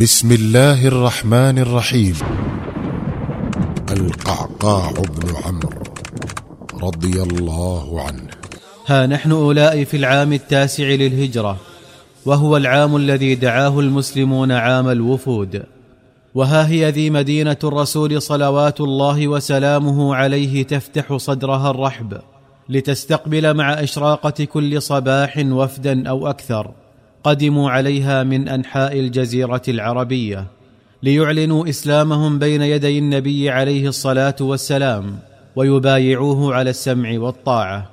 بسم الله الرحمن الرحيم. القعقاع بن عمرو رضي الله عنه. ها نحن أولئك في العام التاسع للهجرة وهو العام الذي دعاه المسلمون عام الوفود. وها هي ذي مدينة الرسول صلوات الله وسلامه عليه تفتح صدرها الرحب لتستقبل مع إشراقة كل صباح وفدا أو أكثر. قدموا عليها من أنحاء الجزيرة العربية ليعلنوا إسلامهم بين يدي النبي عليه الصلاة والسلام ويبايعوه على السمع والطاعة.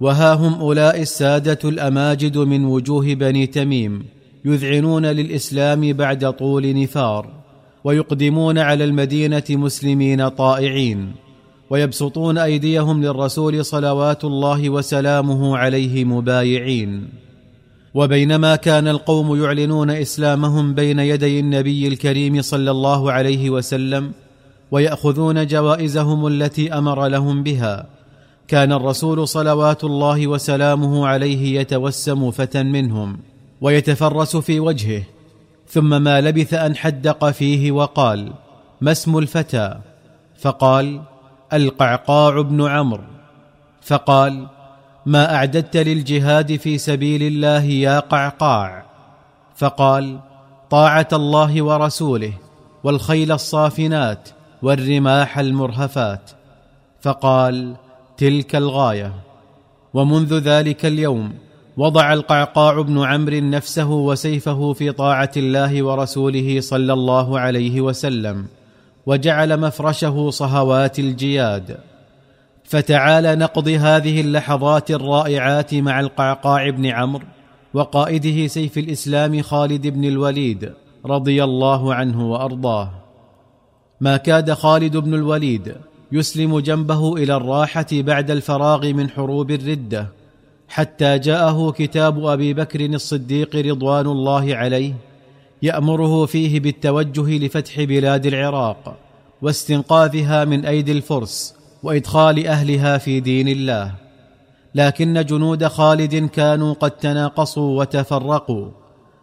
وها هم أولئك السادة الأماجد من وجوه بني تميم يذعنون للإسلام بعد طول نفار ويقدمون على المدينة مسلمين طائعين ويبسطون أيديهم للرسول صلوات الله وسلامه عليه مبايعين. وبينما كان القوم يعلنون إسلامهم بين يدي النبي الكريم صلى الله عليه وسلم ويأخذون جوائزهم التي أمر لهم بها. كان الرسول صلوات الله وسلامه عليه يتوسم فتى منهم ويتفرس في وجهه ثم ما لبث أن حدق فيه وقال ما اسم الفتى؟ فقال القعقاع بن عمرو. فقال ما أعددت للجهاد في سبيل الله يا قعقاع. فقال طاعة الله ورسوله والخيل الصافنات والرماح المرهفات. فقال تلك الغاية. ومنذ ذلك اليوم وضع القعقاع بن عمرو نفسه وسيفه في طاعة الله ورسوله صلى الله عليه وسلم وجعل مفرشه صهوات الجياد. فتعالى نقضي هذه اللحظات الرائعات مع القعقاع بن عمرو وقائده سيف الإسلام خالد بن الوليد رضي الله عنه وأرضاه. ما كاد خالد بن الوليد يسلم جنبه إلى الراحة بعد الفراغ من حروب الردة حتى جاءه كتاب أبي بكر الصديق رضوان الله عليه يأمره فيه بالتوجه لفتح بلاد العراق واستنقاذها من أيدي الفرس وإدخال أهلها في دين الله. لكن جنود خالد كانوا قد تناقصوا وتفرقوا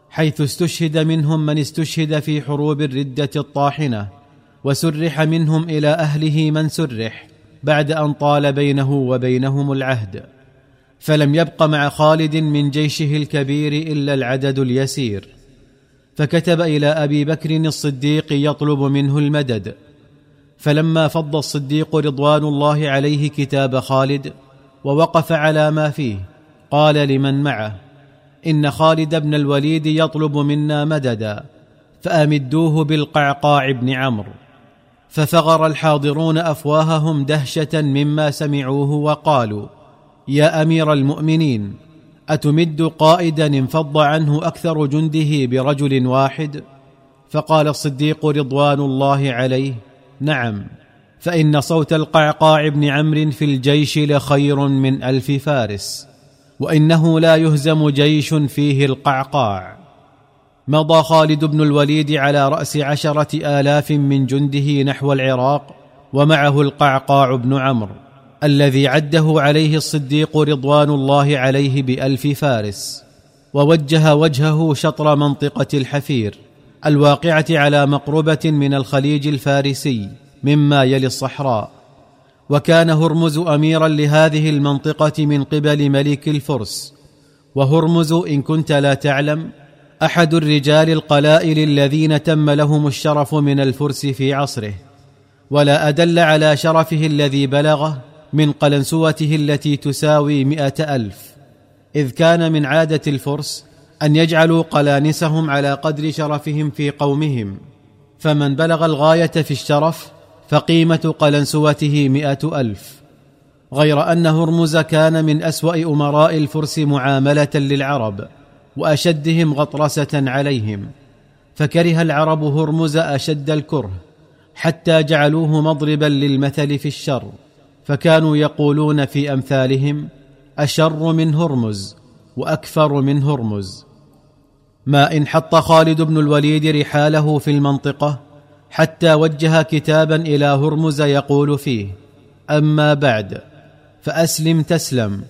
حيث استشهد منهم من استشهد في حروب الردة الطاحنة وسرح منهم إلى أهله من سرح بعد أن طال بينه وبينهم العهد. فلم يبق مع خالد من جيشه الكبير إلا العدد اليسير. فكتب إلى أبي بكر الصديق يطلب منه المدد فلما فض الصديق رضوان الله عليه كتاب خالد ووقف على ما فيه قال لمن معه إن خالد بن الوليد يطلب منا مددا فأمدوه بالقعقاع بن عمرو. ففغر الحاضرون أفواههم دهشة مما سمعوه وقالوا يا أمير المؤمنين أتمد قائدا انفض عنه أكثر جنده برجل واحد؟ فقال الصديق رضوان الله عليه نعم. فإن صوت القعقاع بن عمرو في الجيش لخير من ألف فارس وإنه لا يهزم جيش فيه القعقاع. مضى خالد بن الوليد على رأس عشرة آلاف من جنده نحو العراق ومعه القعقاع بن عمرو الذي عده عليه الصديق رضوان الله عليه بألف فارس ووجه وجهه شطر منطقة الحفير. الواقعة على مقربة من الخليج الفارسي مما يلي الصحراء. وكان هرمز أميرا لهذه المنطقة من قبل ملك الفرس. وهرمز إن كنت لا تعلم أحد الرجال القلائل الذين تم لهم الشرف من الفرس في عصره. ولا أدل على شرفه الذي بلغه من قلنسوته التي تساوي مائه ألف. إذ كان من عادة الفرس أن يجعلوا قلانسهم على قدر شرفهم في قومهم. فمن بلغ الغاية في الشرف فقيمة قلنسوته مائه ألف. غير أن هرمز كان من أسوأ أمراء الفرس معاملة للعرب وأشدهم غطرسة عليهم. فكره العرب هرمز أشد الكره حتى جعلوه مضربا للمثل في الشر. فكانوا يقولون في أمثالهم أشر من هرمز واكفر من هرمز. ما إن حط خالد بن الوليد رحاله في المنطقة حتى وجه كتابا إلى هرمز يقول فيه أما بعد فأسلم تسلم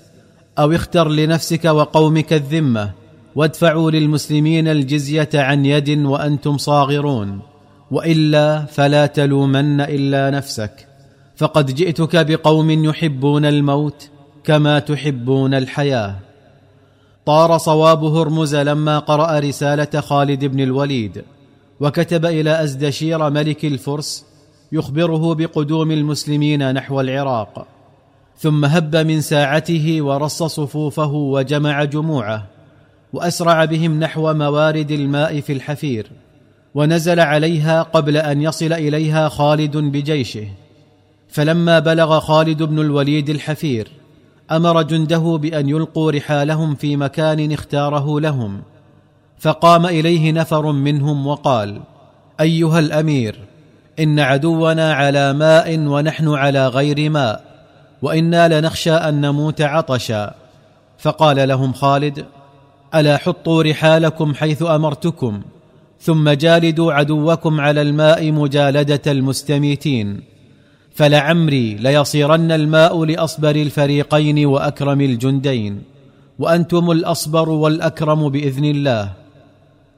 أو اختر لنفسك وقومك الذمة وادفعوا للمسلمين الجزية عن يد وأنتم صاغرون وإلا فلا تلومن إلا نفسك فقد جئتك بقوم يحبون الموت كما تحبون الحياة. طار صواب هرمز لما قرأ رسالة خالد بن الوليد وكتب إلى أزدشير ملك الفرس يخبره بقدوم المسلمين نحو العراق. ثم هب من ساعته ورص صفوفه وجمع جموعه وأسرع بهم نحو موارد الماء في الحفير ونزل عليها قبل أن يصل إليها خالد بجيشه. فلما بلغ خالد بن الوليد الحفير أمر جنده بأن يلقوا رحالهم في مكان اختاره لهم فقام إليه نفر منهم وقال أيها الأمير إن عدونا على ماء ونحن على غير ماء وإنا لنخشى أن نموت عطشا. فقال لهم خالد ألا حطوا رحالكم حيث أمرتكم ثم جالدوا عدوكم على الماء مجالدة المستميتين. فلعمري ليصيرن الماء لأصبر الفريقين وأكرم الجندين وأنتم الأصبر والأكرم بإذن الله.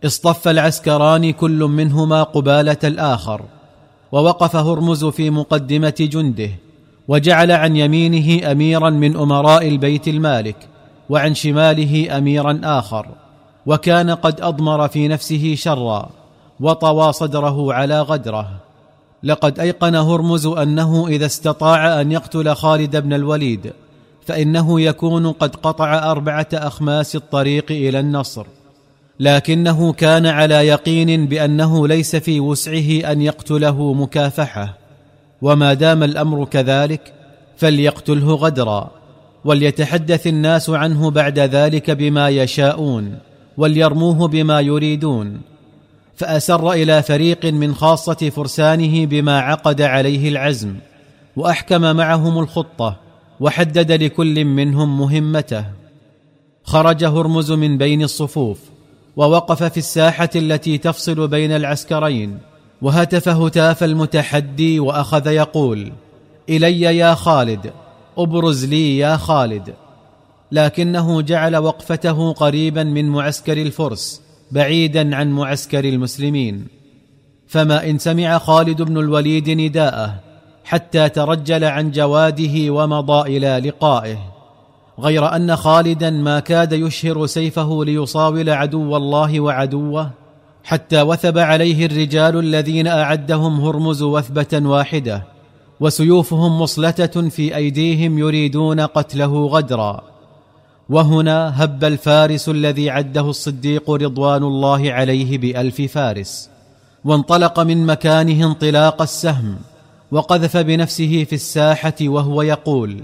اصطف العسكران كل منهما قبالة الآخر ووقف هرمز في مقدمة جنده وجعل عن يمينه أميرا من أمراء البيت المالك وعن شماله أميرا آخر. وكان قد أضمر في نفسه شرا وطوى صدره على غدره. لقد أيقن هرمز أنه إذا استطاع أن يقتل خالد بن الوليد فإنه يكون قد قطع أربعة أخماس الطريق إلى النصر. لكنه كان على يقين بأنه ليس في وسعه أن يقتله مكافحة. وما دام الأمر كذلك فليقتله غدرا وليتحدث الناس عنه بعد ذلك بما يشاءون وليرموه بما يريدون. فأسر إلى فريق من خاصة فرسانه بما عقد عليه العزم وأحكم معهم الخطة وحدد لكل منهم مهمته. خرج هرمز من بين الصفوف ووقف في الساحة التي تفصل بين العسكرين وهتف هتاف المتحدي وأخذ يقول إلي يا خالد أبرز لي يا خالد. لكنه جعل وقفته قريبا من معسكر الفرس بعيدا عن معسكر المسلمين. فما إن سمع خالد بن الوليد نداءه حتى ترجل عن جواده ومضى إلى لقائه غير أن خالدا ما كاد يشهر سيفه ليصاول عدو الله وعدوه حتى وثب عليه الرجال الذين أعدهم هرمز وثبة واحدة وسيوفهم مصلتة في أيديهم يريدون قتله غدرا. وهنا هب الفارس الذي عده الصديق رضوان الله عليه بألف فارس وانطلق من مكانه انطلاق السهم وقذف بنفسه في الساحة وهو يقول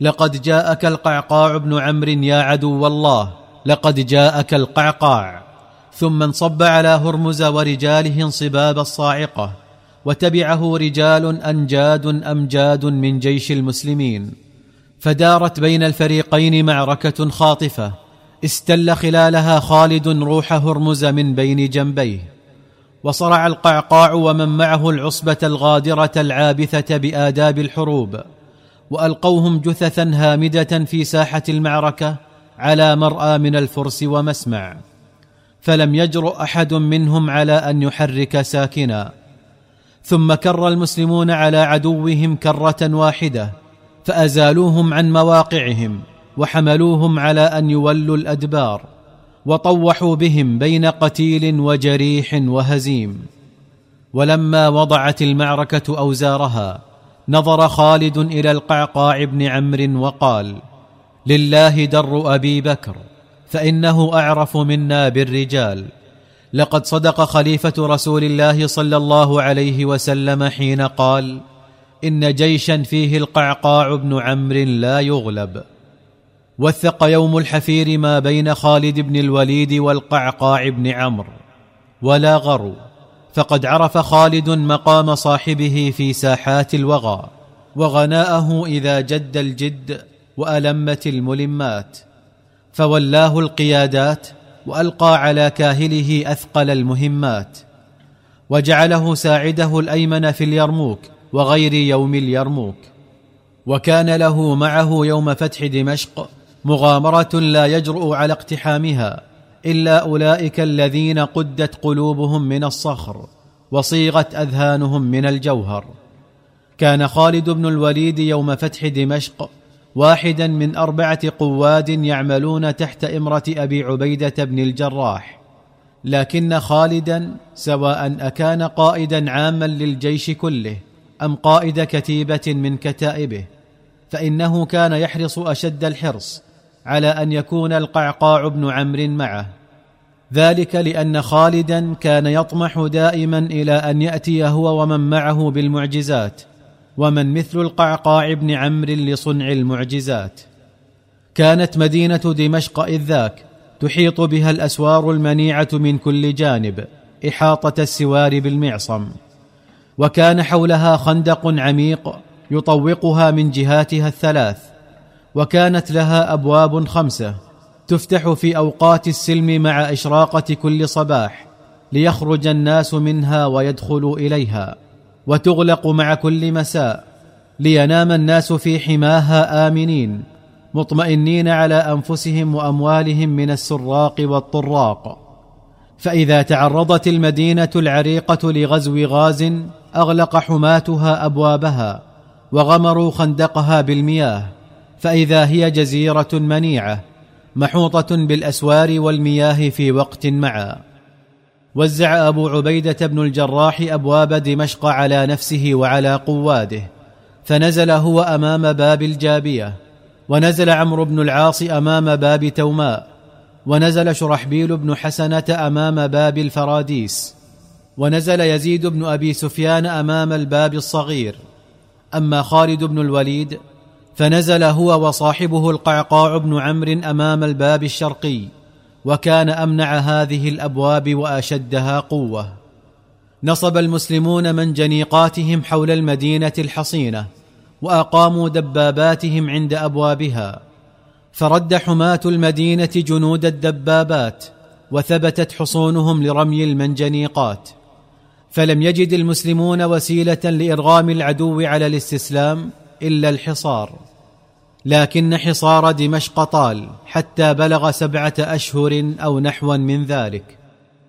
لقد جاءك القعقاع بن عمرو يا عدو الله لقد جاءك القعقاع. ثم انصب على هرمز ورجاله انصباب الصاعقة وتبعه رجال أنجاد أمجاد من جيش المسلمين. فدارت بين الفريقين معركة خاطفة. استل خلالها خالد روح هرمز من بين جنبيه. وصرع القعقاع ومن معه العصبة الغادرة العابثة بآداب الحروب. وألقوهم جثثا هامدة في ساحة المعركة على مرأى من الفرس ومسمع. فلم يجرؤ أحد منهم على أن يحرك ساكنا. ثم كر المسلمون على عدوهم كرة واحدة. فأزالوهم عن مواقعهم وحملوهم على أن يولوا الأدبار وطوحوا بهم بين قتيل وجريح وهزيم. ولما وضعت المعركة أوزارها نظر خالد إلى القعقاع بن عمرو وقال لله در أبي بكر فإنه أعرف منا بالرجال. لقد صدق خليفة رسول الله صلى الله عليه وسلم حين قال إن جيشا فيه القعقاع بن عمرو لا يغلب. وثق يوم الحفير ما بين خالد بن الوليد والقعقاع بن عمرو. ولا غروا فقد عرف خالد مقام صاحبه في ساحات الوغى وغناءه إذا جد الجد وألمت الملمات. فولاه القيادات وألقى على كاهله أثقل المهمات. وجعله ساعده الأيمن في اليرموك وغير يوم اليرموك وكان له معه يوم فتح دمشق مغامرة لا يجرؤ على اقتحامها إلا أولئك الذين قدت قلوبهم من الصخر وصيغت أذهانهم من الجوهر. كان خالد بن الوليد يوم فتح دمشق واحدا من أربعة قواد يعملون تحت إمرة أبي عبيدة بن الجراح. لكن خالدا سواء أكان قائدا عاما للجيش كله أم قائد كتيبة من كتائبه؟ فإنه كان يحرص أشد الحرص على أن يكون القعقاع بن عمرو معه. ذلك لأن خالدا كان يطمح دائما إلى أن يأتي هو ومن معه بالمعجزات ومن مثل القعقاع بن عمرو لصنع المعجزات. كانت مدينة دمشق إذ ذاك تحيط بها الأسوار المنيعة من كل جانب إحاطة السوار بالمعصم. وكان حولها خندق عميق يطوقها من جهاتها الثلاث وكانت لها أبواب خمسة تفتح في أوقات السلم مع إشراقة كل صباح ليخرج الناس منها ويدخلوا إليها وتغلق مع كل مساء لينام الناس في حماها آمنين مطمئنين على أنفسهم وأموالهم من السراق والطراق. فإذا تعرضت المدينة العريقة لغزو غاز أغلق حماتها أبوابها وغمروا خندقها بالمياه فإذا هي جزيرة منيعة محوطة بالأسوار والمياه في وقت معا. وزع أبو عبيدة بن الجراح أبواب دمشق على نفسه وعلى قواده فنزل هو أمام باب الجابية ونزل عمرو بن العاص أمام باب توماء ونزل شرحبيل بن حسنة أمام باب الفراديس. ونزل يزيد بن أبي سفيان أمام الباب الصغير. أما خالد بن الوليد فنزل هو وصاحبه القعقاع بن عمرو أمام الباب الشرقي وكان أمنع هذه الأبواب وأشدها قوة. نصب المسلمون منجنيقاتهم حول المدينة الحصينة وأقاموا دباباتهم عند أبوابها. فرد حماة المدينة جنود الدبابات وثبتت حصونهم لرمي المنجنيقات فلم يجد المسلمون وسيلة لإرغام العدو على الاستسلام إلا الحصار. لكن حصار دمشق طال حتى بلغ سبعة أشهر أو نحوا من ذلك.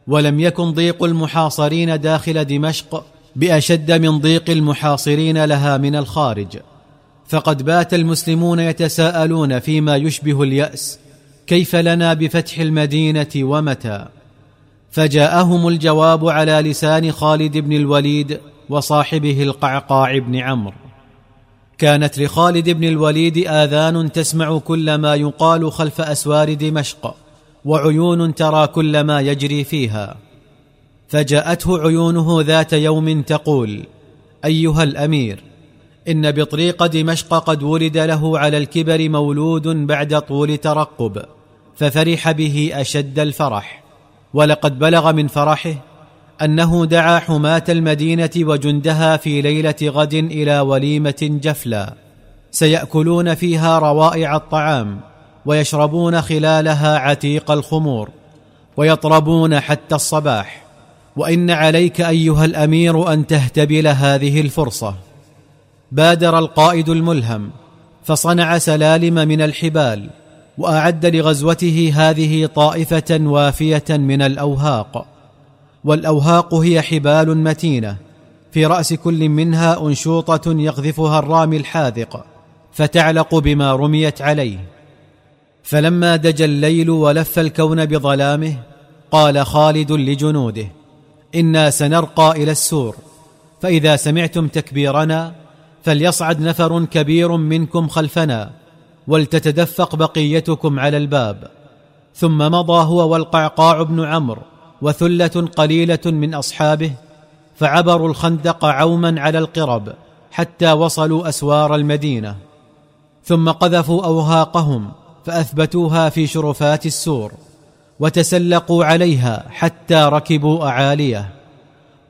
ولم يكن ضيق المحاصرين داخل دمشق بأشد من ضيق المحاصرين لها من الخارج. فقد بات المسلمون يتساءلون فيما يشبه اليأس كيف لنا بفتح المدينة ومتى؟ فجاءهم الجواب على لسان خالد بن الوليد وصاحبه القعقاع بن عمرو. كانت لخالد بن الوليد آذان تسمع كل ما يقال خلف أسوار دمشق وعيون ترى كل ما يجري فيها. فجاءته عيونه ذات يوم تقول أيها الأمير إن بطريق دمشق قد ولد له على الكبر مولود بعد طول ترقب ففرح به أشد الفرح. ولقد بلغ من فرحه أنه دعا حماة المدينة وجندها في ليلة غد إلى وليمة جفلى سيأكلون فيها روائع الطعام ويشربون خلالها عتيق الخمور ويطربون حتى الصباح. وإن عليك أيها الأمير أن تهتبل هذه الفرصة. بادر القائد الملهم فصنع سلالم من الحبال وأعد لغزوته هذه طائفة وافية من الأوهاق. والأوهاق هي حبال متينة. في رأس كل منها أنشوطة يقذفها الرامي الحاذق فتعلق بما رميت عليه. فلما دجى الليل ولف الكون بظلامه قال خالد لجنوده إنا سنرقى إلى السور. فإذا سمعتم تكبيرنا فليصعد نفر كبير منكم خلفنا. ولتتدفق بقيتكم على الباب. ثم مضى هو والقعقاع بن عمرو وثلة قليلة من أصحابه فعبروا الخندق عوما على القرب حتى وصلوا أسوار المدينة. ثم قذفوا أوهاقهم فأثبتوها في شرفات السور وتسلقوا عليها حتى ركبوا أعاليه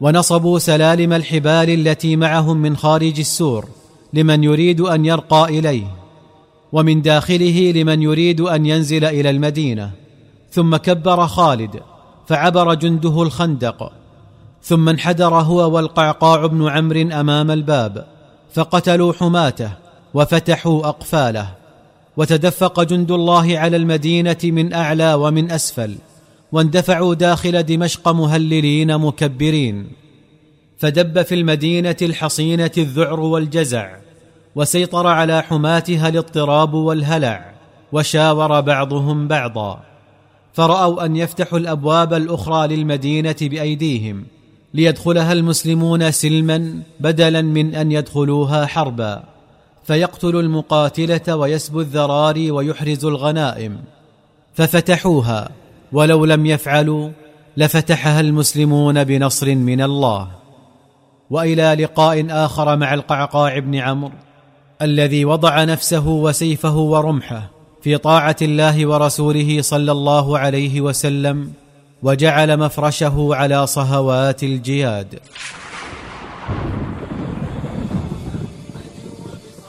ونصبوا سلالم الحبال التي معهم من خارج السور لمن يريد أن يرقى إليه. ومن داخله لمن يريد أن ينزل إلى المدينة. ثم كبر خالد فعبر جنده الخندق. ثم انحدر هو والقعقاع بن عمرو أمام الباب فقتلوا حماتة وفتحوا أقفاله. وتدفق جند الله على المدينة من أعلى ومن أسفل واندفعوا داخل دمشق مهللين مكبرين. فدب في المدينة الحصينة الذعر والجزع. وسيطر على حماتها الاضطراب والهلع وشاور بعضهم بعضا. فرأوا أن يفتحوا الأبواب الأخرى للمدينة بأيديهم ليدخلها المسلمون سلما بدلا من أن يدخلوها حربا. فيقتل المقاتلة ويسبو الذراري ويحرز الغنائم. ففتحوها ولو لم يفعلوا لفتحها المسلمون بنصر من الله. وإلى لقاء آخر مع القعقاع بن عمرو. الذي وضع نفسه وسيفه ورمحه في طاعة الله ورسوله صلى الله عليه وسلم وجعل مفرشه على صهوات الجياد.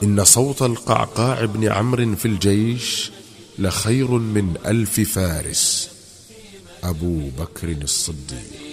إن صوت القعقاع بن عمرو في الجيش لخير من ألف فارس. أبو بكر الصديق.